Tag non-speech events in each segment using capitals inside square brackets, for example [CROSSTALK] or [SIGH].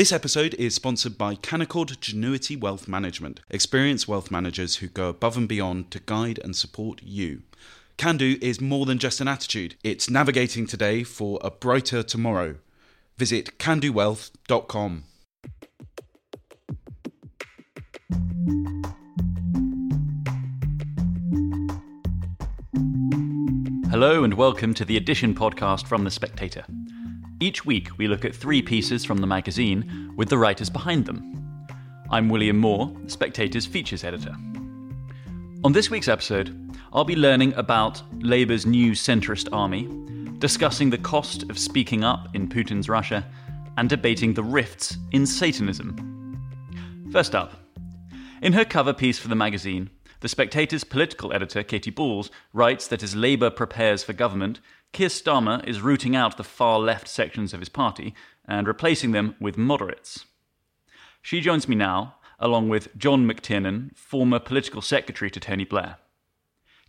This episode is sponsored by Canaccord Genuity Wealth Management, experienced wealth managers who go above and beyond to guide and support you. Can do is more than just an attitude, it's navigating today for a brighter tomorrow. Visit candowealth.com. Hello and welcome to the Edition podcast from The Spectator. Each week we look at three pieces from the magazine with the writers behind them. I'm William Moore, Spectator's features editor. On this week's episode, I'll be learning about Labour's new centrist army, discussing the cost of speaking up in Putin's Russia, and debating the rifts in Satanism. First up, in her cover piece for the magazine, the Spectator's political editor, Katy Balls, writes that as Labour prepares for government, Keir Starmer is rooting out the far left sections of his party and replacing them with moderates. She joins me now, along with John McTernan, former political secretary to Tony Blair.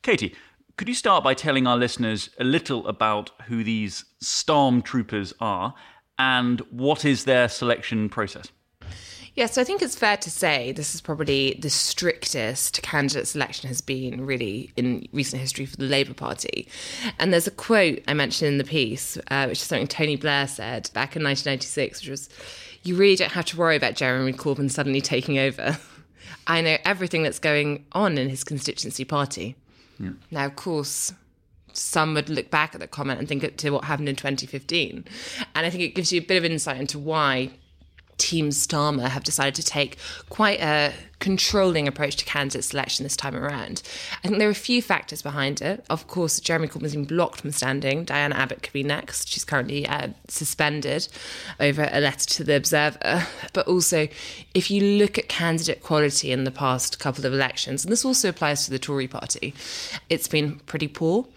Katy, could you start by telling our listeners a little about who these stormtroopers are and what is their selection process? Yes, so I think it's fair to say this is probably the strictest candidate selection has been really in recent history for the Labour Party. And there's a quote I mentioned in the piece, uh, which is something Tony Blair said back in 1996, which was, "You really don't have to worry about Jeremy Corbyn suddenly taking over. [LAUGHS] I know everything that's going on in his constituency party." Yeah. Now, of course, some would look back at that comment and think to what happened in 2015. And I think it gives you a bit of insight into why Team Starmer have decided to take quite a controlling approach to candidate selection this time around. I think there are a few factors behind it. Of course, Jeremy Corbyn's been blocked from standing. Diane Abbott could be next. She's currently uh, suspended over a letter to the Observer. [LAUGHS] But also, if you look at candidate quality in the past couple of elections, and this also applies to the Tory party, it's been pretty poor.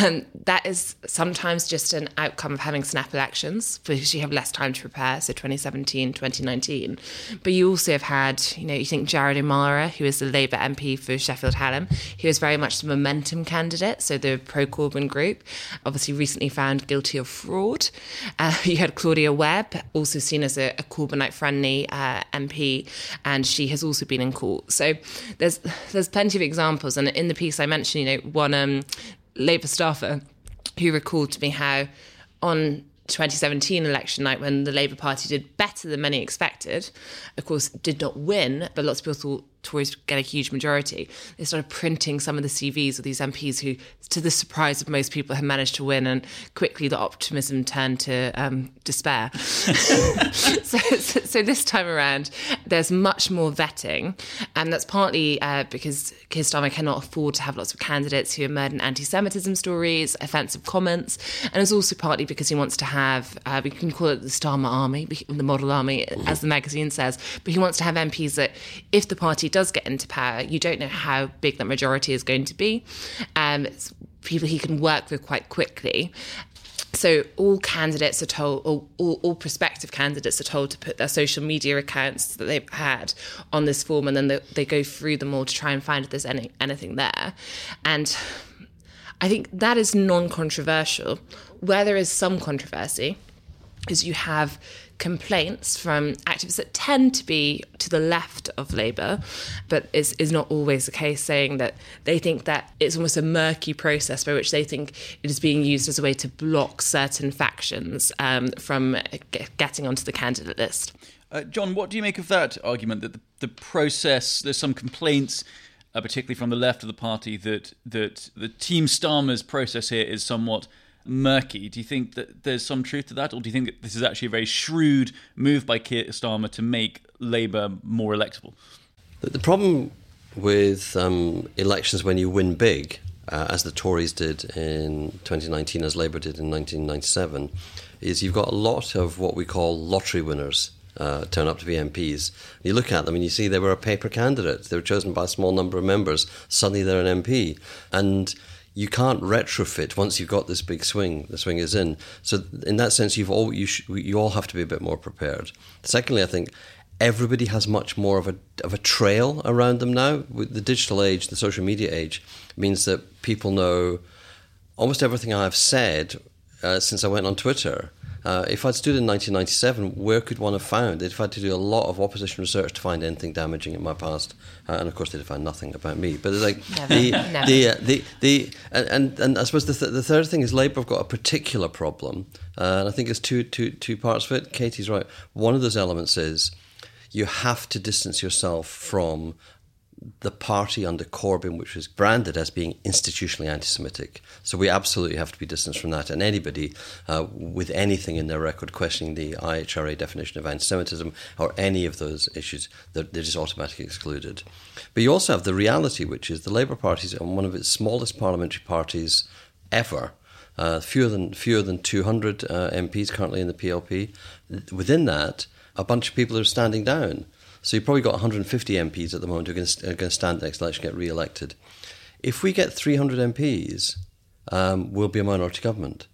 And that is sometimes just an outcome of having snap elections because you have less time to prepare. So 2017, 2019. But you also have had, you know, you think Jared O'Meara, who is the Labour MP for Sheffield Hallam. He was very much the momentum candidate, so the pro Corbyn group, obviously recently found guilty of fraud. Uh, [LAUGHS] you had Claudia Webbe, also seen as a, a Corbynite friendly uh, MP, and she has also been in court. So there's there's plenty of examples, and in the piece I mentioned, you know, one um, Labour staffer who recalled to me how on 2017 election night when the Labour Party did better than many expected, of course, did not win, but lots of people thought Tories get a huge majority. They started printing some of the CVs of these MPs who, to the surprise of most people, had managed to win, and quickly the optimism turned to um, despair. [LAUGHS] so, so, so, this time around, there's much more vetting, and that's partly uh, because Keir Starmer cannot afford to have lots of candidates who are murdered anti-Semitism stories, offensive comments, and it's also partly because he wants to have, uh, we can call it the Starmer Army, the model army, as the magazine says, but he wants to have MPs that, if the party does get into power, you don't know how big that majority is going to be. Um, people he can work with quite quickly. So all candidates are told, or all, all, prospective candidates are told to put their social media accounts that they've had on this form, and then they, they go through them all to try and find if there's any anything there. And I think that is non-controversial. Where there is some controversy is you have complaints from activists that tend to be to the left of Labour, but is, is not always the case, saying that they think that it's almost a murky process by which they think it is being used as a way to block certain factions um, from getting onto the candidate list. Uh, John, what do you make of that argument that the, the process, there's some complaints, uh, particularly from the left of the party, that, that the Team Starmer's process here is somewhat murky. Do you think that there's some truth to that, or do you think that this is actually a very shrewd move by Keir Starmer to make Labour more electable? The problem with um, elections when you win big, uh, as the Tories did in 2019, as Labour did in 1997, is you've got a lot of what we call lottery winners. Uh, turn up to be MPs. You look at them and you see they were a paper candidate. They were chosen by a small number of members. Suddenly they're an MP. And you can't retrofit once you've got this big swing. The swing is in. So in that sense, you've all you sh- you all have to be a bit more prepared. Secondly, I think everybody has much more of a of a trail around them now. With the digital age, the social media age, means that people know almost everything I've said uh, since I went on Twitter. Uh, if I'd stood in 1997, where could one have found? They'd have had to do a lot of opposition research to find anything damaging in my past, uh, and of course they'd have found nothing about me. But it's like Never. the, Never. the, uh, the the and, and and I suppose the, th- the third thing is Labour have got a particular problem, uh, and I think there's two two two parts of it. Katy's right. One of those elements is you have to distance yourself from the party under Corbyn, which was branded as being institutionally anti Semitic. So we absolutely have to be distanced from that. And anybody uh, with anything in their record questioning the IHRA definition of anti Semitism or any of those issues, they're, they're just automatically excluded. But you also have the reality, which is the Labour Party is one of its smallest parliamentary parties ever. Uh, fewer than fewer than 200 uh, MPs currently in the PLP. Within that, a bunch of people are standing down. So you've probably got 150 MPs at the moment who are going to, stand next election get re-elected. If we get 300 MPs, um, we'll be a minority government.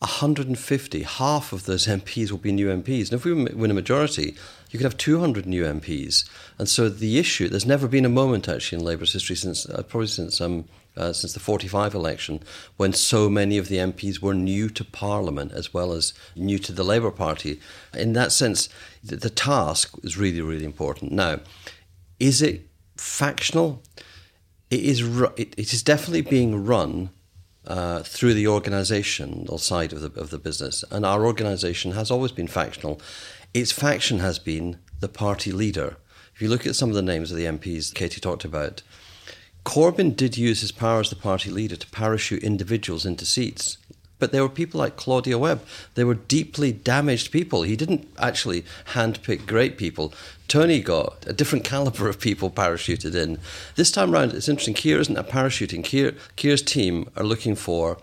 150, half of those [LAUGHS] MPs will be new MPs. And if we win a majority, you could have 200 new MPs. And so the issue, there's never been a moment actually in Labour's history since, uh, probably since um, uh, since the 45 election, when so many of the MPs were new to Parliament as well as new to the Labour Party. In that sense, the, the task is really, really important. Now, is it factional? It is, it, it is definitely being run uh, through the organisational side of the, of the business. And our organisation has always been factional. Its faction has been the party leader. If you look at some of the names of the MPs Katy talked about, Corbyn did use his power as the party leader to parachute individuals into seats. But there were people like Claudia Webbe. They were deeply damaged people. He didn't actually handpick great people. Tony got a different caliber of people parachuted in. This time round, it's interesting. Keir isn't a parachuting. Keir, Keir's team are looking for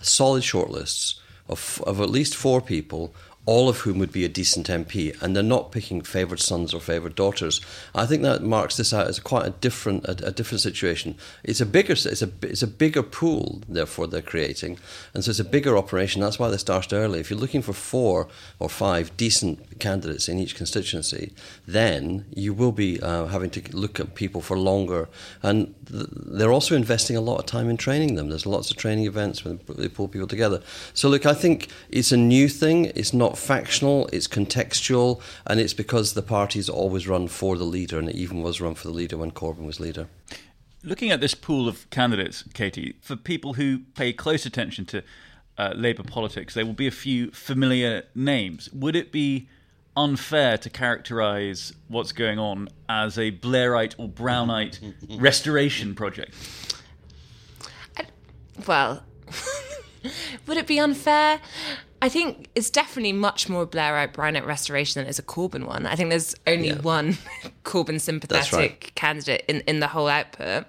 solid shortlists of, of at least four people all of whom would be a decent MP, and they're not picking favoured sons or favoured daughters. I think that marks this out as quite a different a, a, different situation. It's a bigger it's a it's a bigger pool, therefore they're creating, and so it's a bigger operation. That's why they started early. If you're looking for four or five decent candidates in each constituency, then you will be uh, having to look at people for longer, and th- they're also investing a lot of time in training them. There's lots of training events when they pull people together. So look, I think it's a new thing. It's not factional, it's contextual, and it's because the party's always run for the leader, and it even was run for the leader when Corbyn was leader. Looking at this pool of candidates, Katy, for people who pay close attention to uh, Labour politics, there will be a few familiar names. Would it be unfair to characterise what's going on as a Blairite or Brownite [LAUGHS] restoration project? I, well, [LAUGHS] would it be unfair? I think it's definitely much more Blairite Brownite restoration than it is a Corbyn one. I think there's only Yeah. won [LAUGHS] Corbyn sympathetic right. candidate in, in the whole output.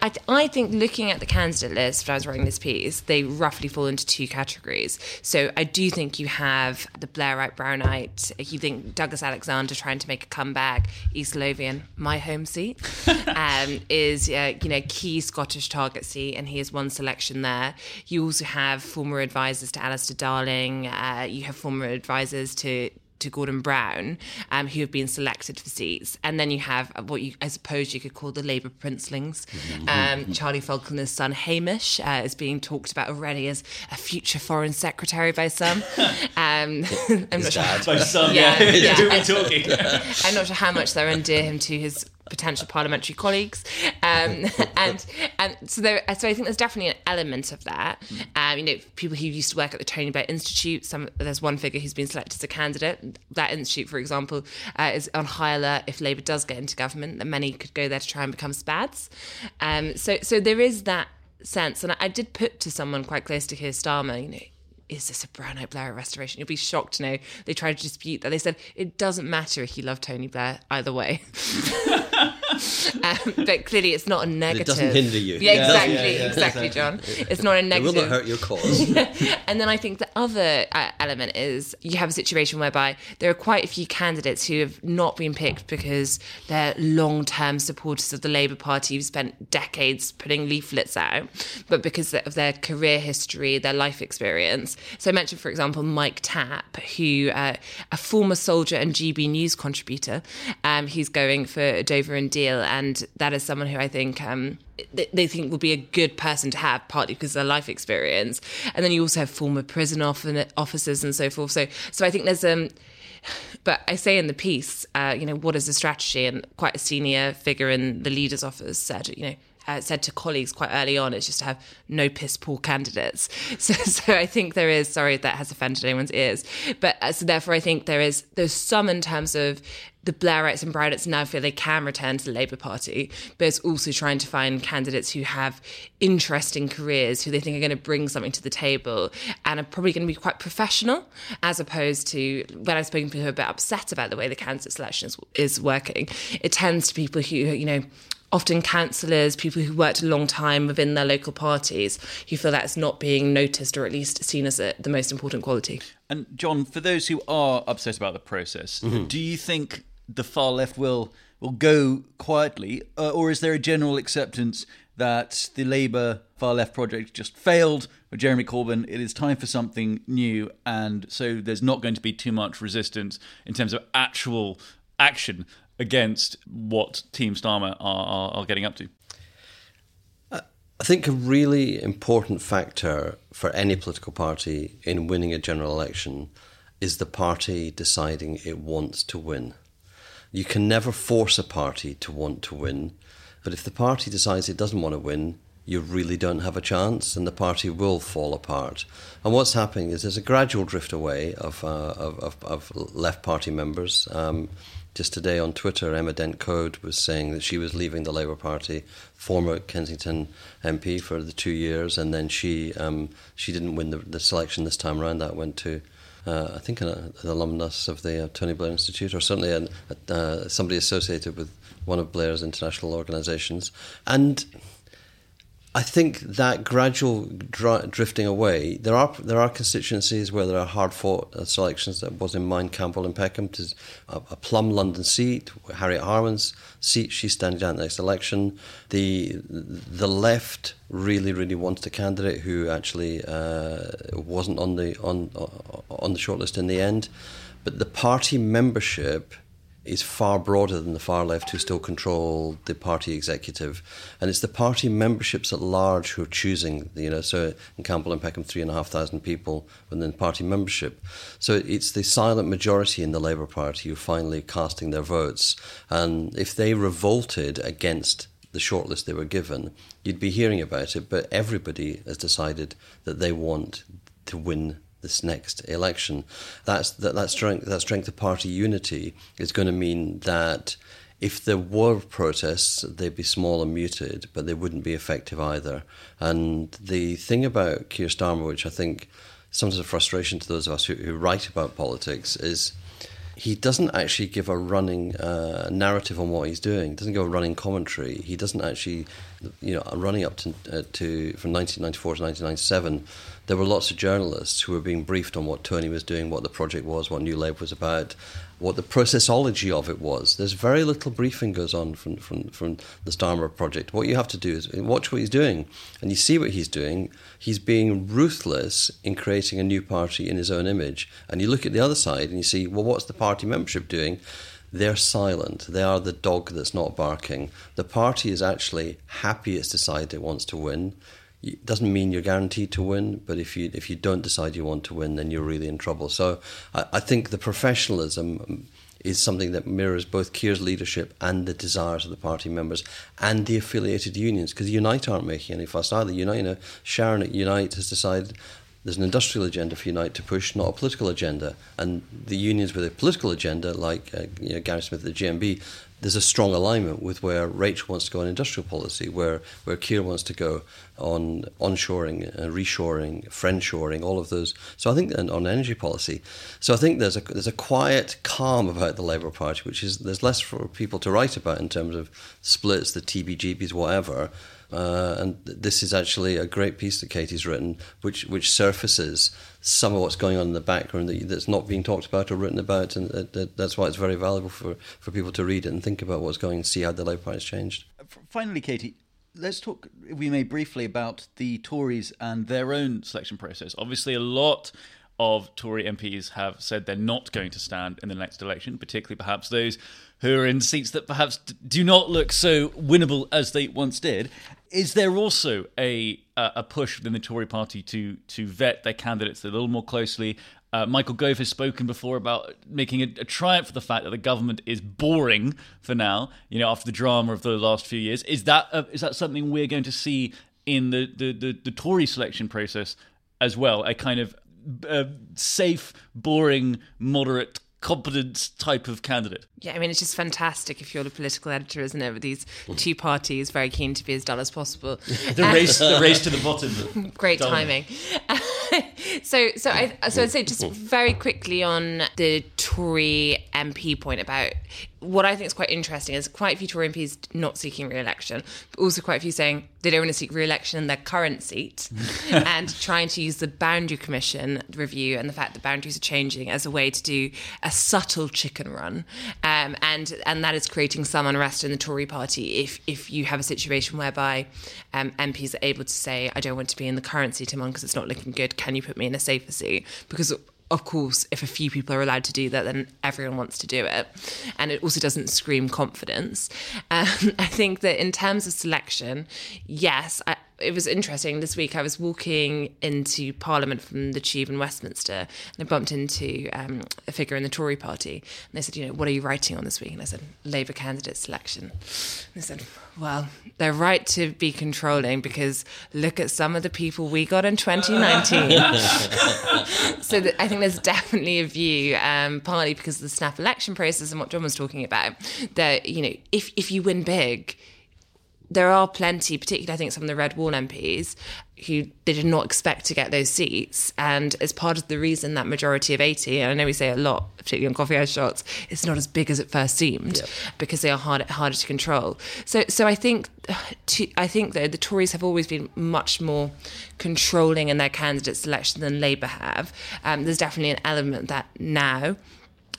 I, th- I think looking at the candidate list when I was writing this piece, they roughly fall into two categories. So I do think you have the Blairite Brownite. You think Douglas Alexander trying to make a comeback, East Lothian, my home seat, [LAUGHS] um, is uh, you know key Scottish target seat, and he has one selection there. You also have former advisors to Alistair Darling. Uh, you have former advisors to to Gordon Brown, um, who have been selected for seats, and then you have what you, I suppose, you could call the Labour princelings. Um, Charlie Falconer's son Hamish uh, is being talked about already as a future foreign secretary by some. [LAUGHS] Um, [LAUGHS] I'm not sure. By some, Yeah, yeah. [LAUGHS] yeah. Who are we talking? I'm not sure how much they endear him to his potential parliamentary colleagues, um, [LAUGHS] [LAUGHS] and and so there. So I think there's definitely an element of that. Um, you know, people who used to work at the Tony Blair Institute. Some there's one figure who's been selected as a candidate. That institute, for example, uh, is on high alert if Labour does get into government. That many could go there to try and become spads. Um, so so there is that sense, and I, I did put to someone quite close to Keir Starmer, you know is this a Brownite Blair restoration? You'll be shocked to know they tried to dispute that. They said it doesn't matter if you love Tony Blair either way. [LAUGHS] um, but clearly, it's not a negative. It doesn't hinder you. Yeah, Yeah, exactly, yeah, yeah, exactly, John. It's not a negative. It will not hurt your cause. [LAUGHS] [LAUGHS] and then I think the other uh, element is you have a situation whereby there are quite a few candidates who have not been picked because they're long term supporters of the Labour Party who've spent decades putting leaflets out, but because of their career history, their life experience. So I mentioned, for example, Mike Tapp, who uh, a former soldier and GB News contributor. Um, he's going for Dover and Deal, and that is someone who I think. Um, they think will be a good person to have, partly because of their life experience, and then you also have former prison officers and so forth. So, so I think there's um, [SIGHS] but I say in the piece, uh, you know, what is the strategy? And quite a senior figure in the leaders' office said, you know, uh, said to colleagues quite early on it's just to have no piss poor candidates. [LAUGHS] So, so I think there is. Sorry, that has offended anyone's ears, but uh, so therefore I think there is. There's some in terms of the Blairites and Brownites now feel they can return to the Labour Party, but it's also trying to find candidates who have interesting careers, who they think are going to bring something to the table and are probably going to be quite professional, as opposed to when I've spoken to people who are a bit upset about the way the candidate selection is, is working, it tends to people who, you know, often councillors, people who worked a long time within their local parties, who feel that's not being noticed or at least seen as a, the most important quality. And John, for those who are upset about the process, mm-hmm. do you think the far left will will go quietly, uh, or is there a general acceptance that the Labour far left project just failed with Jeremy Corbyn? It is time for something new, and so there's not going to be too much resistance in terms of actual action against what Team Starmer are, are, are getting up to? I think a really important factor for any political party in winning a general election is the party deciding it wants to win. You can never force a party to want to win, but if the party decides it doesn't want to win, you really don't have a chance, and the party will fall apart. And what's happening is there's a gradual drift away of, uh, of, of, of, left party members. Um, just today on Twitter, Emma Dent Coad was saying that she was leaving the Labour Party, former Kensington MP for the two years, and then she um, she didn't win the, the, selection this time around. That went to uh, I think an, an, alumnus of the uh, Tony Blair Institute, or certainly an, uh, somebody associated with one of Blair's international organisations, and I think that gradual dr- drifting away. There are there are constituencies where there are hard fought selections. That was in mine, Camberwell and Peckham, to a, a plum London seat. Harriet Harman's seat. She's standing down next election. The the left really really wanted a candidate who actually uh, wasn't on the on on the shortlist in the end. But the party membership is far broader than the far left who still control the party executive. And it's the party memberships at large who are choosing, you know, so in Camberwell and Peckham, three and a half thousand people within party membership. So it's the silent majority in the Labour Party who are finally casting their votes. And if they revolted against the shortlist they were given, you'd be hearing about it. But everybody has decided that they want to win this next election. That's that, that strength that strength of party unity is going to mean that if there were protests, they'd be small and muted, but they wouldn't be effective either. And the thing about Keir Starmer, which I think sometimes a frustration to those of us who, who write about politics, is he doesn't actually give a running uh, narrative on what he's doing. He doesn't give a running commentary. He doesn't actually, you know, running up to, uh, to from 1994 to 1997 there were lots of journalists who were being briefed on what Tony was doing, what the project was, what New Labour was about, what the processology of it was. There's very little briefing goes on from, from, from the Starmer project. What you have to do is watch what he's doing, and you see what he's doing. He's being ruthless in creating a new party in his own image. And you look at the other side and you see, well, what's the party membership doing? They're silent. They are the dog that's not barking. The party is actually happy it's decided it wants to win it doesn't mean you're guaranteed to win, but if you if you don't decide you want to win, then you're really in trouble. So I, I think the professionalism is something that mirrors both Keir's leadership and the desires of the party members and the affiliated unions, because Unite aren't making any fuss either. Unite, you know, Sharon at Unite has decided there's an industrial agenda for Unite to push, not a political agenda. And the unions with a political agenda, like uh, you know, Gary Smith at the GMB, there's a strong alignment with where Rachel wants to go on industrial policy, where, where Keir wants to go on onshoring, uh, reshoring, friendshoring, all of those. So I think and on energy policy. So I think there's a there's a quiet calm about the Labour Party, which is there's less for people to write about in terms of splits, the TBGBs, whatever. Uh, and this is actually a great piece that Katy's written, which which surfaces some of what's going on in the background that, that's not being talked about or written about, and that, that's why it's very valuable for, for people to read it and think about what's going and see how the Labour Party has changed. Finally, Katy, let's talk, if we may, briefly about the Tories and their own selection process. Obviously, a lot of Tory MPs have said they're not going to stand in the next election, particularly perhaps those who are in seats that perhaps do not look so winnable as they once did. Is there also a a push within the Tory party to to vet their candidates a little more closely? Uh, Michael Gove has spoken before about making a, a, triumph for the fact that the government is boring for now. You know, after the drama of the last few years, is that uh, is that something we're going to see in the the, the, the Tory selection process as well? A kind of uh, safe, boring, moderate competent type of candidate. Yeah, I mean, it's just fantastic if you're the political editor, isn't it? With these two parties very keen to be as dull as possible. [LAUGHS] the race, the race to the [LAUGHS] bottom. Great timing. [LAUGHS] so, so I, so I'd say just very quickly on the Tory MP point about what I think is quite interesting is quite a few Tory MPs not seeking re-election, but also quite a few saying they don't want to seek re-election in their current seat, [LAUGHS] and trying to use the Boundary Commission review and the fact that boundaries are changing as a way to do a subtle chicken run, um, and and that is creating some unrest in the Tory party if if you have a situation whereby um, MPs are able to say I don't want to be in the current seat I'm on because it's not looking good. Can you put me in a safer seat? Because of course, if a few people are allowed to do that, then everyone wants to do it. And it also doesn't scream confidence. [LAUGHS] Um, I think that in terms of selection, yes, I, it was interesting this week. I was walking into Parliament from the Tube in Westminster, and I bumped into um, a figure in the Tory Party, and they said, "You know, what are you writing on this week?" And I said, "Labour candidate selection." And they said, "Well, they're right to be controlling because look at some of the people we got in 2019." [LAUGHS] so I think there's definitely a view, um, partly because of the snap election process and what John was talking about, that you know, if if you win big there are plenty, particularly I think some of the Red Wall MPs, who they did not expect to get those seats. And as part of the reason that majority of 80, and I know we say a lot, particularly on coffee house shots, it's not as big as it first seemed yep. because they are hard, harder to control. So, so I think, [SIGHS] to, I think though the Tories have always been much more controlling in their candidate selection than Labour have. Um, there's definitely an element that now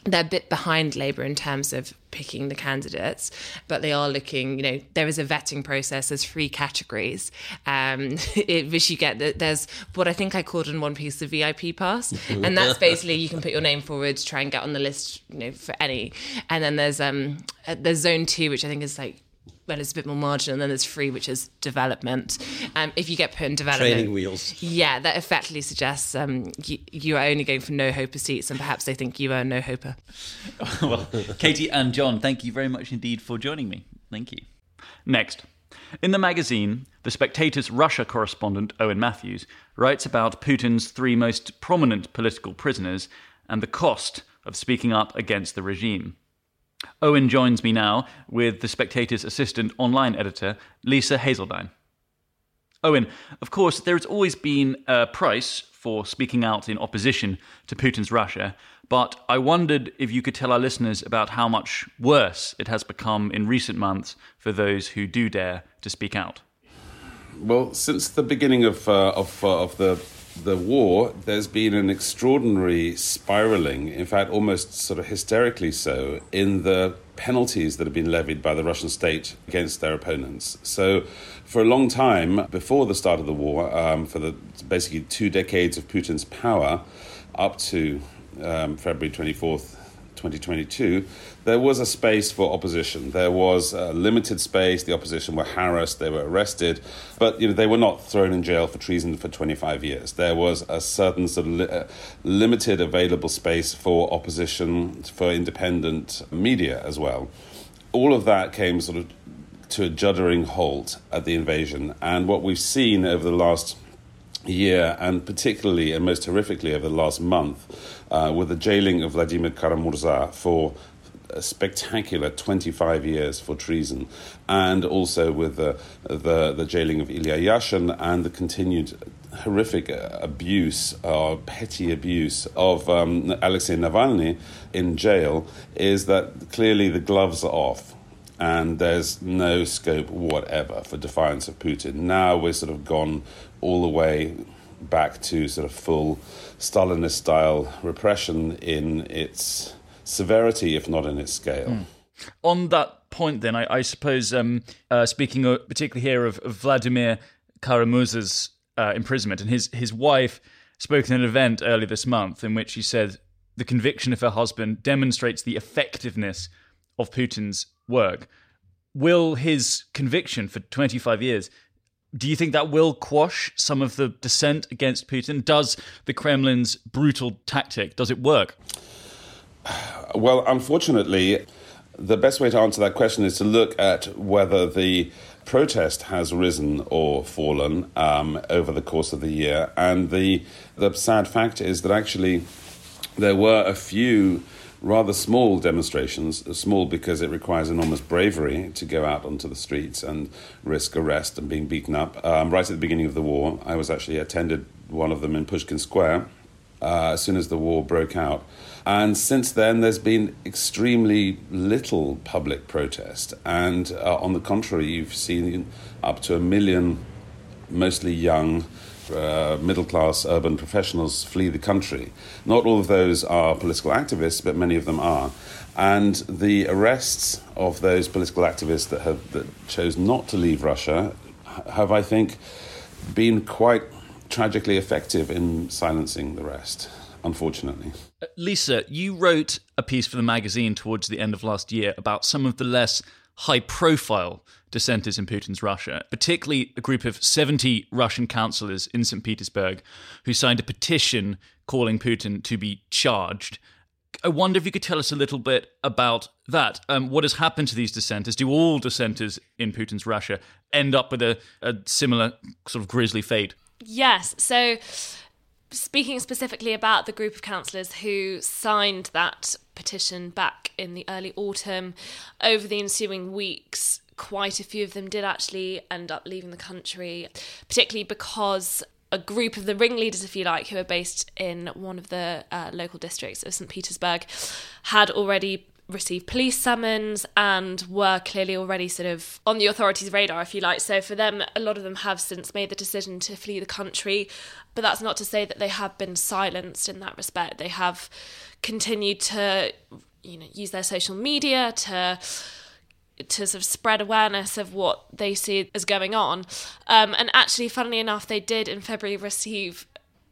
they're a bit behind Labour in terms of picking the candidates, but they are looking, you know, there is a vetting process, there's three categories, um, [LAUGHS] it, which you get, that there's what I think I called in one piece the VIP pass, [LAUGHS] and that's basically you can put your name forward, to try and get on the list, you know, for any, and then there's um there's zone two, which I think is like well, it's a bit more marginal. And then there's free, which is development. Um, if you get put in development, training wheels. Yeah, that effectively suggests um, you, you, are only going for no hoper seats, and perhaps they think you are no hoper. [LAUGHS] well, Katy and John, thank you very much indeed for joining me. Thank you. Next. In the magazine, The Spectator's Russia correspondent, Owen Matthews, writes about Putin's three most prominent political prisoners and the cost of speaking up against the regime. Owen joins me now with The Spectator's assistant online editor, Lisa Haseldine. Owen, of course, there has always been a price for speaking out in opposition to Putin's Russia, but I wondered if you could tell our listeners about how much worse it has become in recent months for those who do dare to speak out. Well, since the beginning of, uh, of, uh, of the the war, there's been an extraordinary spiraling, in fact, almost sort of hysterically so, in the penalties that have been levied by the Russian state against their opponents. So, for a long time before the start of the war, um, for the basically two decades of Putin's power, up to um, February 24th, 2022, there was a space for opposition. There was limited space. The opposition were harassed, they were arrested, but you know they were not thrown in jail for treason for 25 years. There was a certain sort of li- uh, limited available space for opposition, for independent media as well. All of that came sort of to a juddering halt at the invasion, and what we've seen over the last year, and particularly and most horrifically over the last month, uh, with the jailing of Vladimir Kara-Murza for a spectacular 25 years for treason, and also with the, the, the jailing of Ilya Yashin and the continued horrific abuse or petty abuse of um, Alexei Navalny in jail, is that clearly the gloves are off. And there's no scope whatever for defiance of Putin. Now we're sort of gone all the way back to sort of full Stalinist style repression in its severity, if not in its scale. Mm. On that point, then, I, I suppose, um, uh, speaking particularly here of, of Vladimir Kara-Murza's uh, imprisonment and his, his wife spoke at an event earlier this month in which she said the conviction of her husband demonstrates the effectiveness of Putin's work. Will his conviction for 25 years do you think that will quash some of the dissent against Putin? Does the Kremlin's brutal tactic does it work? Well, unfortunately, the best way to answer that question is to look at whether the protest has risen or fallen um, over the course of the year. And the the sad fact is that actually there were a few rather small demonstrations, small because it requires enormous bravery to go out onto the streets and risk arrest and being beaten up. Um, right at the beginning of the war, I was actually attended one of them in Pushkin Square uh, as soon as the war broke out. And since then, there's been extremely little public protest. And uh, on the contrary, you've seen up to a million, mostly young, uh, middle class urban professionals flee the country. Not all of those are political activists, but many of them are. And the arrests of those political activists that have that chose not to leave Russia have, I think, been quite tragically effective in silencing the rest. Unfortunately. Uh, Lisa, you wrote a piece for the magazine towards the end of last year about some of the less high profile dissenters in Putin's Russia, particularly a group of 70 Russian councillors in St. Petersburg who signed a petition calling Putin to be charged. I wonder if you could tell us a little bit about that. Um, what has happened to these dissenters? Do all dissenters in Putin's Russia end up with a, a similar sort of grisly fate? Yes. So, speaking specifically about the group of councillors who signed that petition back in the early autumn, over the ensuing weeks, quite a few of them did actually end up leaving the country, particularly because a group of the ringleaders, if you like, who are based in one of the uh, local districts of St. Petersburg, had already received police summons and were clearly already sort of on the authorities' radar, if you like. So for them, a lot of them have since made the decision to flee the country. But that's not to say that they have been silenced in that respect. They have continued to, you know, use their social media to to sort of spread awareness of what they see as going on. Um, and actually, funnily enough, they did in February receive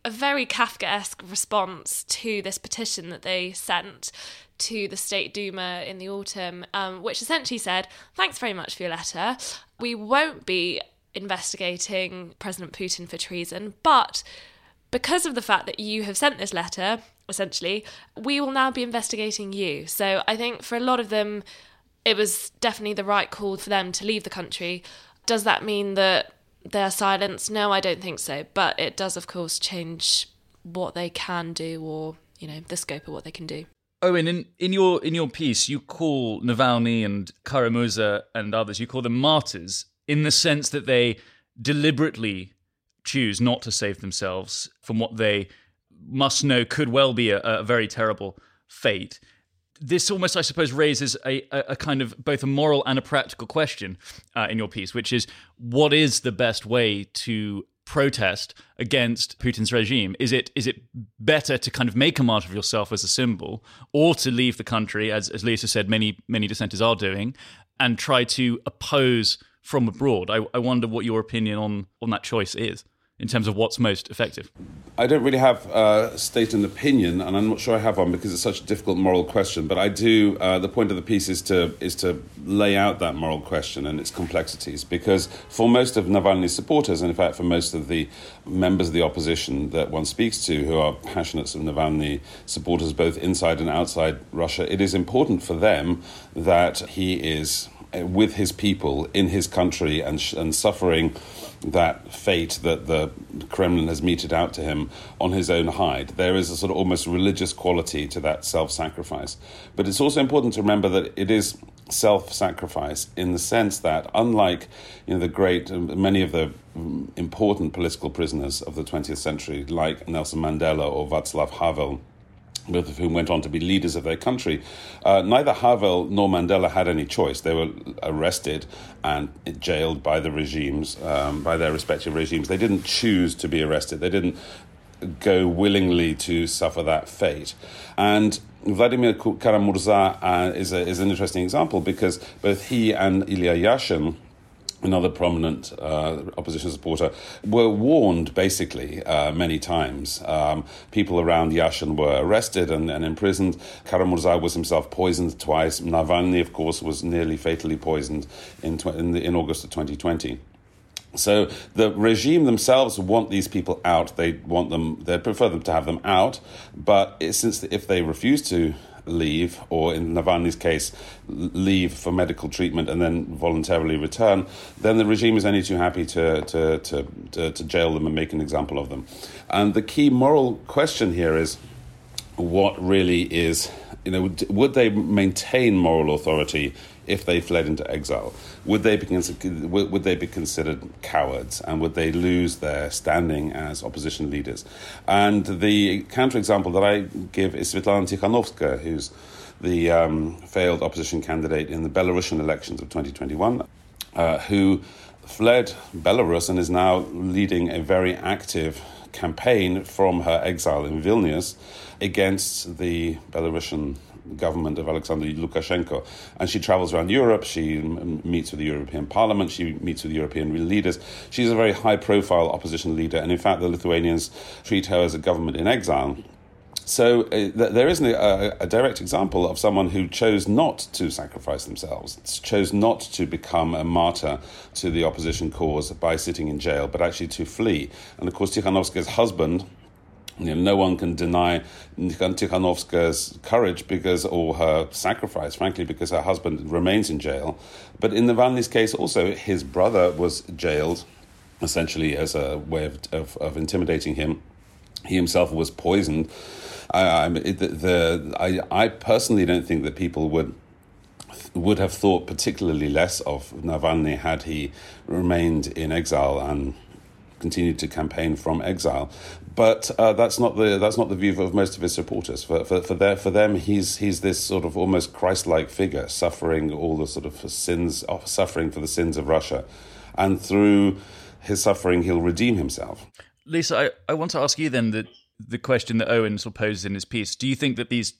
a very Kafkaesque response to this petition that they sent to the State Duma in the autumn, um, which essentially said, Thanks very much for your letter. We won't be investigating President Putin for treason, but because of the fact that you have sent this letter, essentially, we will now be investigating you. So I think for a lot of them, it was definitely the right call for them to leave the country. Does that mean that they're silenced? No, I don't think so. But it does, of course, change what they can do or, you know, the scope of what they can do. Owen, in, in your in your piece, you call Navalny and Kara-Murza and others, you call them martyrs in the sense that they deliberately choose not to save themselves from what they must know could well be a, a very terrible fate this almost, I suppose, raises a, a, kind of both a moral and a practical question uh, in your piece, which is what is the best way to protest against Putin's regime? Is it is it better to kind of make a martyr of yourself as a symbol, or to leave the country, as as Lisa said, many many dissenters are doing, and try to oppose from abroad? I, I wonder what your opinion on on that choice is in terms of what's most effective? I don't really have a state an opinion, and I'm not sure I have one because it's such a difficult moral question. But I do. Uh, the point of the piece is to is to lay out that moral question and its complexities, because for most of Navalny's supporters, and in fact for most of the members of the opposition that one speaks to, who are passionate of Navalny supporters both inside and outside Russia, it is important for them that he is uh, with his people in his country and and suffering that fate that the Kremlin has meted out to him on his own hide. There is a sort of almost religious quality to that self sacrifice. But it's also important to remember that it is self sacrifice in the sense that, unlike you know, the great, um, many of the mm, important political prisoners of the 20th century, like Nelson Mandela or Václav Havel, both of whom went on to be leaders of their country. Uh, neither Havel nor Mandela had any choice. They were arrested and jailed by the regimes, um, by their respective regimes. They didn't choose to be arrested. They didn't go willingly to suffer that fate. And Vladimir Kara-Murza uh, is, a, is an interesting example because both he and Ilya Yashin another prominent uh, opposition supporter, were warned basically uh, many times. Um, people around Yashin were arrested and, and imprisoned. Kara-Murza was himself poisoned twice. Navalny, of course, was nearly fatally poisoned in, tw- in, the, in August of 2020. So the regime themselves want these people out. They want them. They prefer them to have them out. But since if they refuse to leave, or in Navalny's case, leave for medical treatment and then voluntarily return, then the regime is only too happy to, to, to, to, to jail them and make an example of them. And the key moral question here is what really is, you know, would they maintain moral authority if they fled into exile? Would they be would they be considered cowards, and would they lose their standing as opposition leaders? And the counterexample that I give is Svetlana Tikhanovskaya, who's the um, failed opposition candidate in the Belarusian elections of 2021, uh, who fled Belarus and is now leading a very active campaign from her exile in Vilnius against the Belarusian government of Alexander Lukashenko. And she travels around Europe, she meets with the European Parliament, she meets with European leaders. She's a very high profile opposition leader, and in fact, the Lithuanians treat her as a government in exile. So uh, th- there isn't a, a, direct example of someone who chose not to sacrifice themselves, chose not to become a martyr to the opposition cause by sitting in jail, but actually to flee. And of course, Tikhanovskaya's husband, you know, no one can deny Tikhanovskaya's courage because, or her sacrifice, frankly, because her husband remains in jail. But in Navalny's case, also, his brother was jailed, essentially as a way of, of, of intimidating him. He himself was poisoned. I, I, the, the, I, I personally don't think that people would would have thought particularly less of Navalny had he remained in exile and continued to campaign from exile. But uh, that's not the that's not the view of most of his supporters. For for for, their, for them, he's he's this sort of almost Christ-like figure, suffering all the sort of sins, suffering for the sins of Russia, and through his suffering, he'll redeem himself. Lisa, I, I want to ask you then the the question that Owen sort of poses in his piece. Do you think that these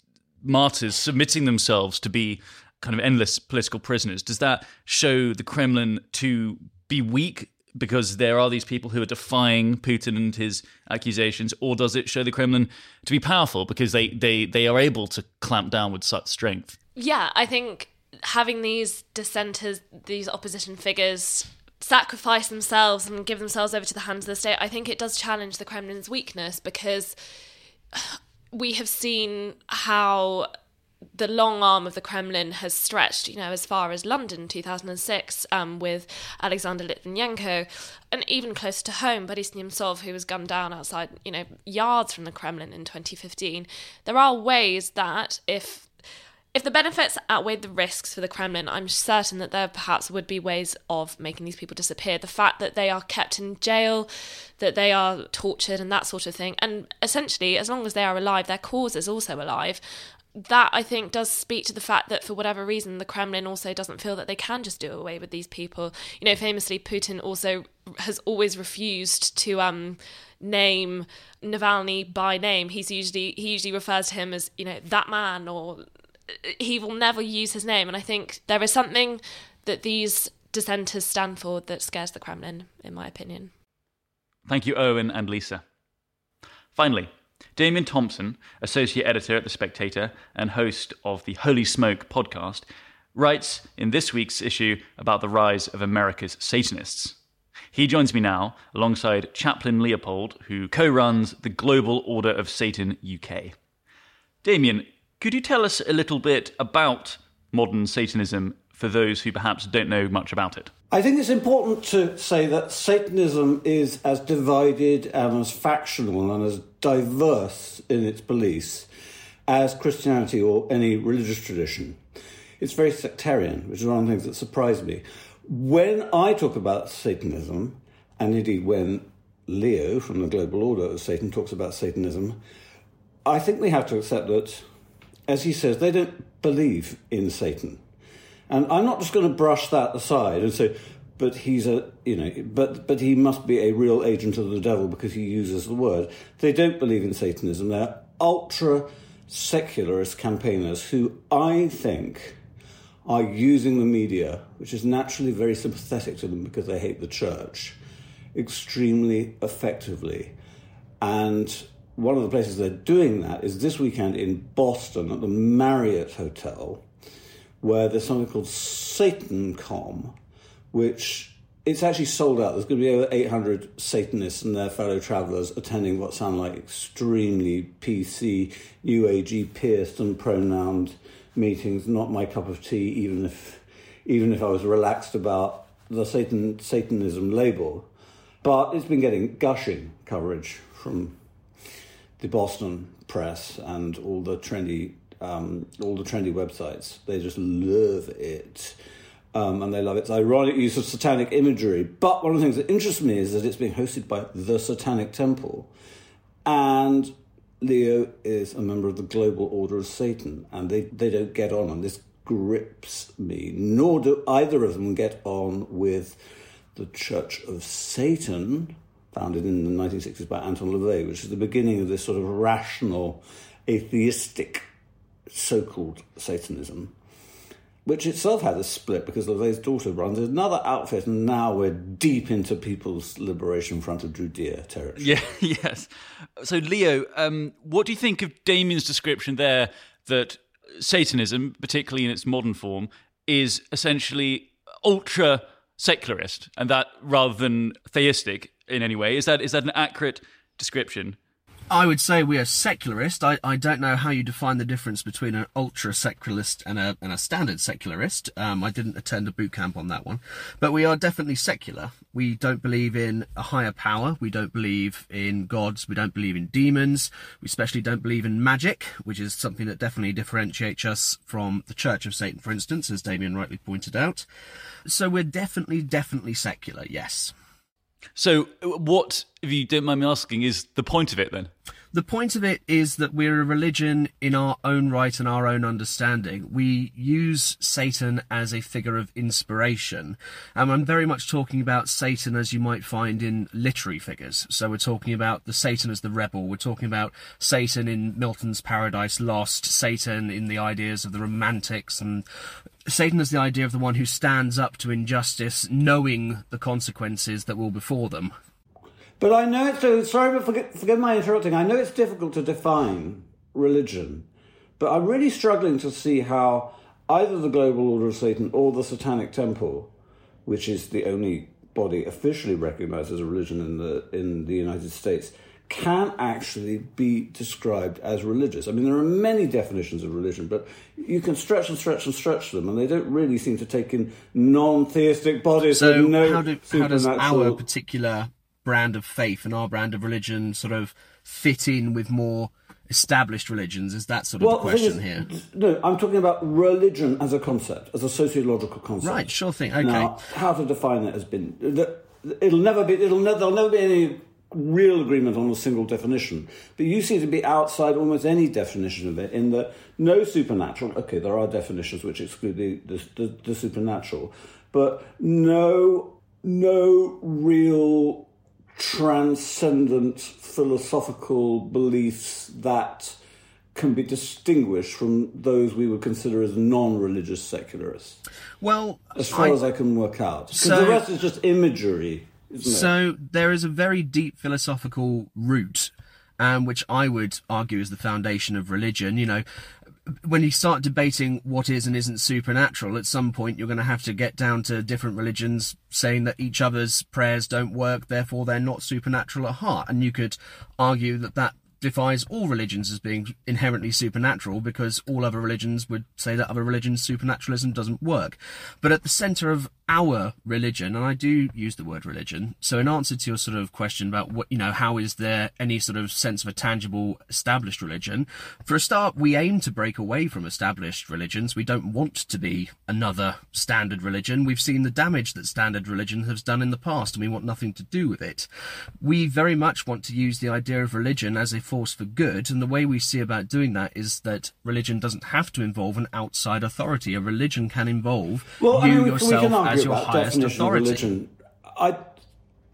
martyrs submitting themselves to be kind of endless political prisoners does that show the Kremlin to be weak because there are these people who are defying Putin and his accusations, or does it show the Kremlin to be powerful because they, they, they are able to clamp down with such strength? Yeah, I think having these dissenters, these opposition figures sacrifice themselves and give themselves over to the hands of the state, I think it does challenge the Kremlin's weakness because we have seen how the long arm of the Kremlin has stretched, you know, as far as London, 2006, um, with Alexander Litvinenko, and even closer to home, Boris Nemtsov, who was gunned down outside, you know, yards from the Kremlin in 2015. There are ways that if if the benefits outweighed the risks for the Kremlin, I'm certain that there perhaps would be ways of making these people disappear. The fact that they are kept in jail, that they are tortured, and that sort of thing. And essentially, as long as they are alive, their cause is also alive that I think does speak to the fact that for whatever reason the Kremlin also doesn't feel that they can just do away with these people. You know, famously Putin also has always refused to um, name Navalny by name. He's usually he usually refers to him as you know that man, or he will never use his name. And I think there is something that these dissenters stand for that scares the Kremlin, in my opinion. Thank you, Owen and Lisa. Finally, Damian Thompson, associate editor at The Spectator and host of the Holy Smoke podcast, writes in this week's issue about the rise of America's Satanists. He joins me now alongside Chaplain Leopold, who co runs the Global Order of Satan UK. Damian, could you tell us a little bit about modern Satanism for those who perhaps don't know much about it? I think it's important to say that Satanism is as divided and as factional and as diverse in its beliefs as Christianity or any religious tradition. It's very sectarian, which is one of the things that surprised me. When I talk about Satanism, and indeed when Leo from the Global Order of Satan talks about Satanism, I think we have to accept that, as he says, they don't believe in Satan. And I'm not just going to brush that aside and say, but he's a you know but but he must be a real agent of the devil because he uses the word. They don't believe in satanism. They're ultra secularist campaigners who i think are using the media, which is naturally very sympathetic to them because they hate the church, extremely effectively. And one of the places they're doing that is this weekend in Boston at the Marriott Hotel, where there's something called SatanCon, which it's actually sold out. There's going to be over 800 Satanists and their fellow travelers attending what sound like extremely PC, New Agey, pierced and pronounced meetings. Not my cup of tea, even if even if I was relaxed about the Satan Satanism label. But it's been getting gushing coverage from the Boston press and all the trendy um, all the trendy websites. They just love it. Um, and they love its ironic use of satanic imagery. But one of the things that interests me is that it's being hosted by the Satanic Temple. And Leo is a member of the Global Order of Satan, and they, they don't get on, and this grips me. Nor do either of them get on with the Church of Satan, founded in the 1960s by Anton LaVey, which is the beginning of this sort of rational, atheistic, so called Satanism which itself had a split because LaVey's daughter runs another outfit, and now we're deep into People's Liberation Front of Judea territory. Yeah, [LAUGHS] yes. So, Leo, um, what do you think of Damian's description there that Satanism, particularly in its modern form, is essentially ultra secularist, and that rather than theistic in any way? Is that is that an accurate description? I would say we are secularist. I, I don't know how you define the difference between an ultra secularist and a, and a standard secularist. Um, I didn't attend a boot camp on that one. But we are definitely secular. We don't believe in a higher power. We don't believe in gods. We don't believe in demons. We especially don't believe in magic, which is something that definitely differentiates us from the Church of Satan, for instance, as Damian rightly pointed out. So we're definitely, definitely secular, yes. So, uh, what, if you don't mind me asking, is the point of it then? The point of it is that we're a religion in our own right and our own understanding. We use Satan as a figure of inspiration. And I'm very much talking about Satan as you might find in literary figures. So we're talking about the Satan as the rebel. We're talking about Satan in Milton's Paradise Lost, Satan in the ideas of the Romantics, and Satan is the idea of the one who stands up to injustice, knowing the consequences that will befall them. But I know it's so sorry, but forget, forget my interrupting. I know it's difficult to define religion, but I'm really struggling to see how either the Global Order of Satan or the Satanic Temple, which is the only body officially recognized as a religion in the in the United States, can actually be described as religious. I mean, there are many definitions of religion, but you can stretch and stretch and stretch them, and they don't really seem to take in non-theistic bodies. So, no how, do, how does our particular brand of faith and our brand of religion sort of fit in with more established religions? Is that sort of well, the question is, here? No, I'm talking about religion as a concept, as a sociological concept. Right, sure thing. Okay. Now, how to define it has been. It'll never be. It'll ne- there'll never be any real agreement on a single definition. But you seem to be outside almost any definition of it. In that no supernatural. Okay, there are definitions which exclude the the, the, the supernatural, but no no real transcendent philosophical beliefs that can be distinguished from those we would consider as non-religious secularists. Well, as far I, as I can work out, because so, the rest is just imagery. So there is a very deep philosophical root, um, which I would argue is the foundation of religion. You know, when you start debating what is and isn't supernatural, at some point you're going to have to get down to different religions saying that each other's prayers don't work, therefore they're not supernatural at heart. And you could argue that that defies all religions as being inherently supernatural because all other religions would say that other religions' supernaturalism doesn't work. But at the centre of our religion, and I do use the word religion, so in answer to your sort of question about what, you know, how is there any sort of sense of a tangible established religion? For a start, we aim to break away from established religions. We don't want to be another standard religion. We've seen the damage that standard religion has done in the past, and we want nothing to do with it. We very much want to use the idea of religion as a force for good, and the way we see about doing that is that religion doesn't have to involve an outside authority. A religion can involve well, you I mean, yourself as your highest authority. Religion. I,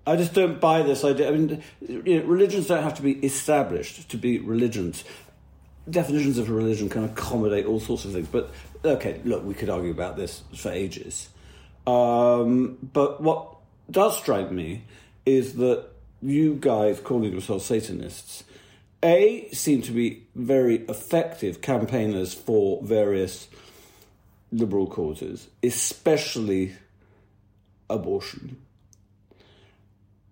I just don't buy this idea. I mean, you know, religions don't have to be established to be religions. Definitions of religion can accommodate all sorts of things, but okay, look, we could argue about this for ages. Um, but what does strike me is that you guys calling yourselves Satanists, A, seem to be very effective campaigners for various liberal causes, especially abortion.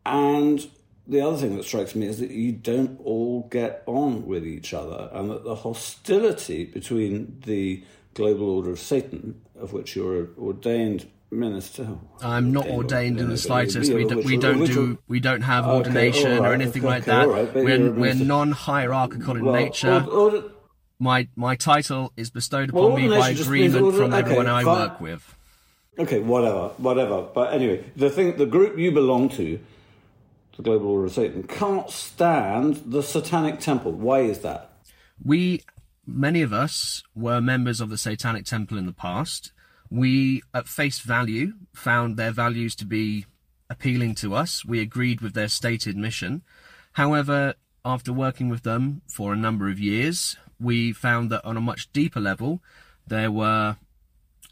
And the other thing that strikes me is that you don't all get on with each other, and that the hostility between the global order of Satan, of which you're ordained minister. I'm not ordained in uh, the slightest. We, do, we don't do we don't have Okay, ordination or anything okay, like that. right, we're we're non-hierarchical in Well, nature. order- my my title is bestowed Well, upon me by ordination agreement order- from okay, everyone I fine. work with. Okay, whatever, whatever. But anyway, the thing, the group you belong to, the Global Order of Satan, can't stand the Satanic Temple. Why is that? We, many of us, were members of the Satanic Temple in the past. We, at face value, found their values to be appealing to us. We agreed with their stated mission. However, after working with them for a number of years, we found that on a much deeper level, there were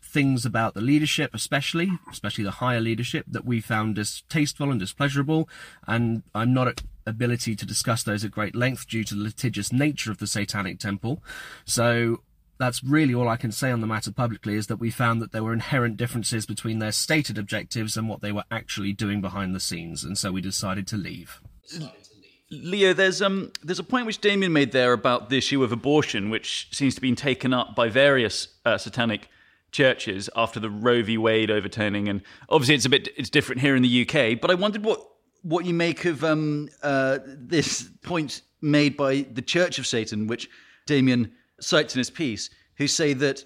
things about the leadership, especially, especially the higher leadership, that we found distasteful and displeasurable. And I'm not at ability to discuss those at great length due to the litigious nature of the Satanic Temple. So that's really all I can say on the matter publicly is that we found that there were inherent differences between their stated objectives and what they were actually doing behind the scenes. And so we decided to leave. Leo, there's um there's a point which Damian made there about the issue of abortion, which seems to be taken up by various uh, satanic churches after the Roe v. Wade overturning, and obviously it's a bit it's different here in the UK. But I wondered what what you make of um uh, this point made by the Church of Satan, which Damian cites in his piece, who say that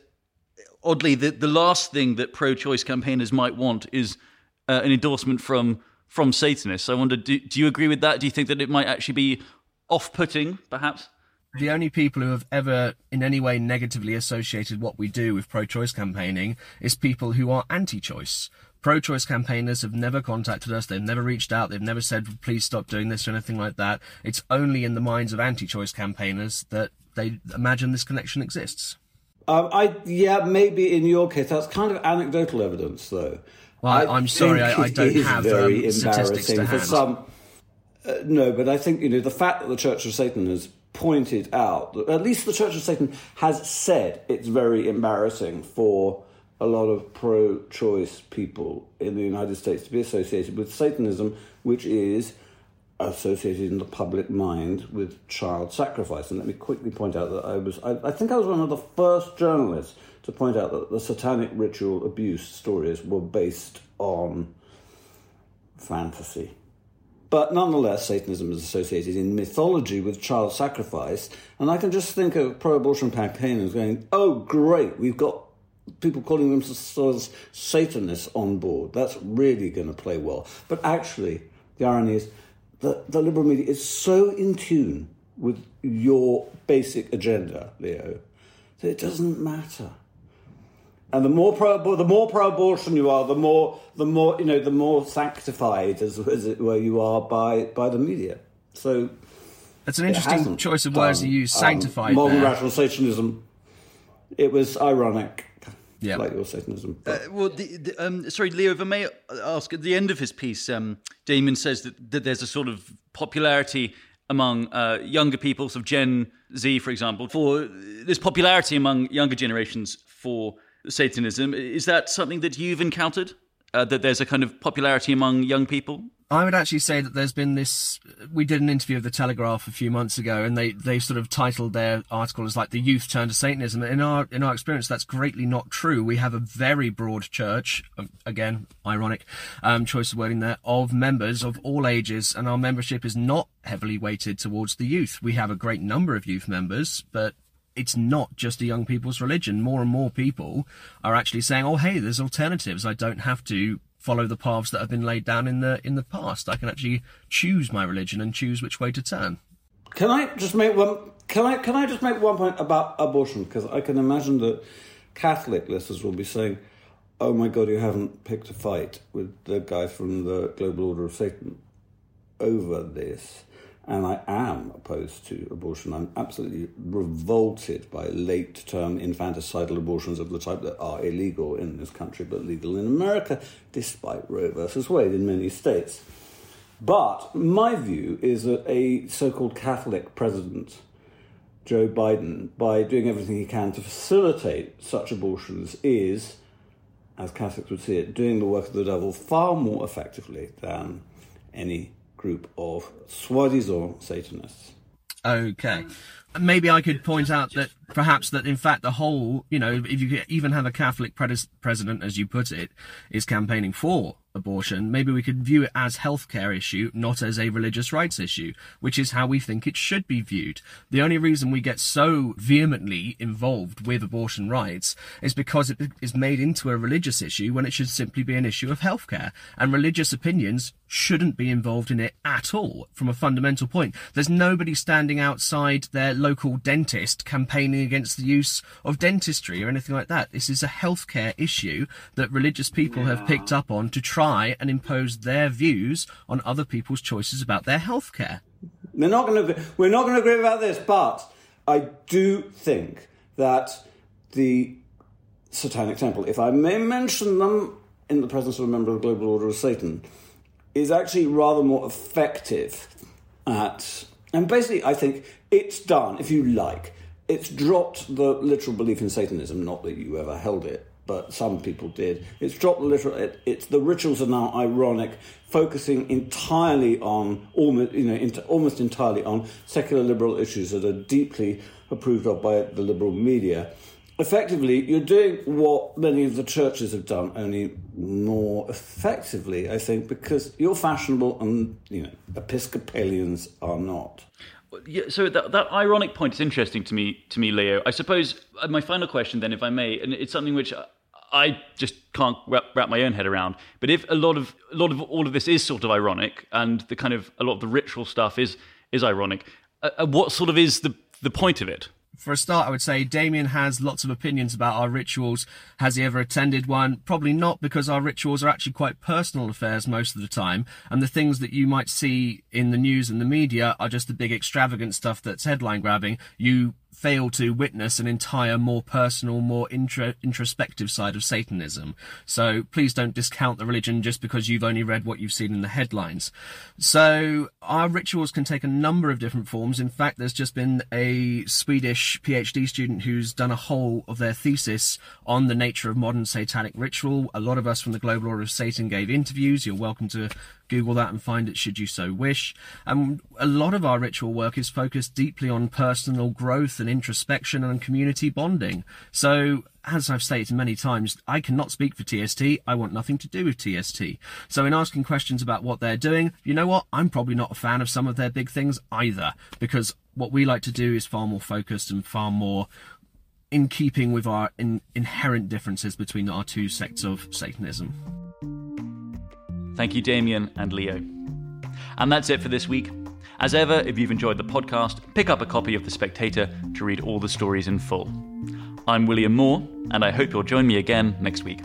oddly the the last thing that pro-choice campaigners might want is uh, an endorsement from from Satanists. I wonder, do, do you agree with that? Do you think that it might actually be off-putting, perhaps? the only people who have ever in any way negatively associated what we do with pro-choice campaigning is people who are anti-choice. Pro-choice campaigners have never contacted us, they've never reached out, they've never said please stop doing this or anything like that. It's only in the minds of anti-choice campaigners that they imagine this connection exists. Um, I yeah, maybe in your case that's kind of anecdotal evidence, though. Well, I- I'm sorry, I- I don't have, very um, statistics to embarrassing for hand. some. Uh, no, but I think you know the fact that the Church of Satan has pointed out, that at least the Church of Satan has said it's very embarrassing for a lot of pro-choice people in the United States to be associated with Satanism, which is associated in the public mind with child sacrifice. And let me quickly point out that I was, I, I think I was one of the first journalists to point out that the satanic ritual abuse stories were based on fantasy. But nonetheless, Satanism is associated in mythology with child sacrifice. And I can just think of pro abortion campaigners going, oh, great, we've got people calling themselves Satanists on board. That's really going to play well. But actually, the irony is that the liberal media is so in tune with your basic agenda, Leo, that it doesn't matter. And the more pro, the more pro-abortion you are, the more, the more you know, the more sanctified, as, as it were, you are by by the media. So It's an interesting choice of words to done, use, um, sanctified. modern there. rational Satanism. It was ironic, Yeah. like your Satanism. Uh, well, the, the, um, sorry, Leo, if I may ask, at the end of his piece, um, Damian says that, that there's a sort of popularity among uh, younger people, sort of Gen Z, for example, for this popularity among younger generations for Satanism. Is that something that you've encountered? Uh, that there's a kind of popularity among young people? I would actually say that there's been this. We did an interview with the Telegraph a few months ago, and they, they sort of titled their article as like "the youth turn to Satanism." In our in our experience, that's greatly not true. We have a very broad church, um, again, ironic um, choice of wording there, of members of all ages, and our membership is not heavily weighted towards the youth. We have a great number of youth members, but it's not just a young people's religion. More and more people are actually saying, "Oh, hey, there's alternatives. I don't have to." Follow the paths that have been laid down in the in the past. I can actually choose my religion and choose which way to turn. Can I just make one? Can I can I just make one point about abortion? Because I can imagine that Catholic listeners will be saying, "Oh my God, you haven't picked a fight with the guy from the Global Order of Satan over this." And I am opposed to abortion. I'm absolutely revolted by late term infanticidal abortions of the type that are illegal in this country but legal in America, despite Roe versus Wade in many states. But my view is that a so called Catholic president, Joe Biden, by doing everything he can to facilitate such abortions, is, as Catholics would see it, doing the work of the devil far more effectively than any group of soi-disant Satanists. Okay. Maybe I could point out that perhaps that in fact the whole, you know, if you even have a Catholic pres- president, as you put it, is campaigning for abortion, maybe we could view it as a healthcare issue, not as a religious rights issue, which is how we think it should be viewed. The only reason we get so vehemently involved with abortion rights is because it is made into a religious issue when it should simply be an issue of healthcare. And religious opinions shouldn't be involved in it at all from a fundamental point. There's nobody standing outside their local dentist campaigning against the use of dentistry or anything like that. This is a healthcare issue that religious people yeah. have picked up on to try and impose their views on other people's choices about their healthcare. We're not going to we're not going to agree about this, but I do think that the Satanic Temple, if I may mention them in the presence of a member of the Global Order of Satan, is actually rather more effective at. And basically, I think it's done, if you like. It's dropped the literal belief in Satanism, not that you ever held it, but some people did. It's dropped the literal. It, it's the rituals are now ironic, focusing entirely on almost you know into, almost entirely on secular liberal issues that are deeply approved of by the liberal media. Effectively, you're doing what many of the churches have done, only more effectively, I think, because you're fashionable and you know Episcopalians are not. Yeah, so that, that ironic point is interesting to me, to me, Leo. I suppose uh, my final question, then, if I may, and it's something which I just can't wrap, wrap, my own head around. But if a lot of a lot of all of this is sort of ironic, and the kind of a lot of the ritual stuff is is ironic, uh, uh, what sort of is the the point of it? For a start, I would say Damian has lots of opinions about our rituals. Has he ever attended one? Probably not, because our rituals are actually quite personal affairs most of the time, and the things that you might see in the news and the media are just the big extravagant stuff that's headline grabbing. You fail to witness an entire, more personal, more intro- introspective side of Satanism. So please don't discount the religion just because you've only read what you've seen in the headlines. So our rituals can take a number of different forms. In fact, there's just been a Swedish PhD student who's done a whole of their thesis on the nature of modern satanic ritual. A lot of us from the Global Order of Satan gave interviews. You're welcome to Google that and find it should you so wish. And a lot of our ritual work is focused deeply on personal growth and introspection and community bonding. So as I've stated many times, I cannot speak for TST. I want nothing to do with TST. So in asking questions about what they're doing, you know what? I'm probably not a fan of some of their big things either, because what we like to do is far more focused and far more in keeping with our in, inherent differences between our two sects of Satanism. Thank you, Damian and Leo. And that's it for this week. As ever, if you've enjoyed the podcast, pick up a copy of The Spectator to read all the stories in full. I'm William Moore, and I hope you'll join me again next week.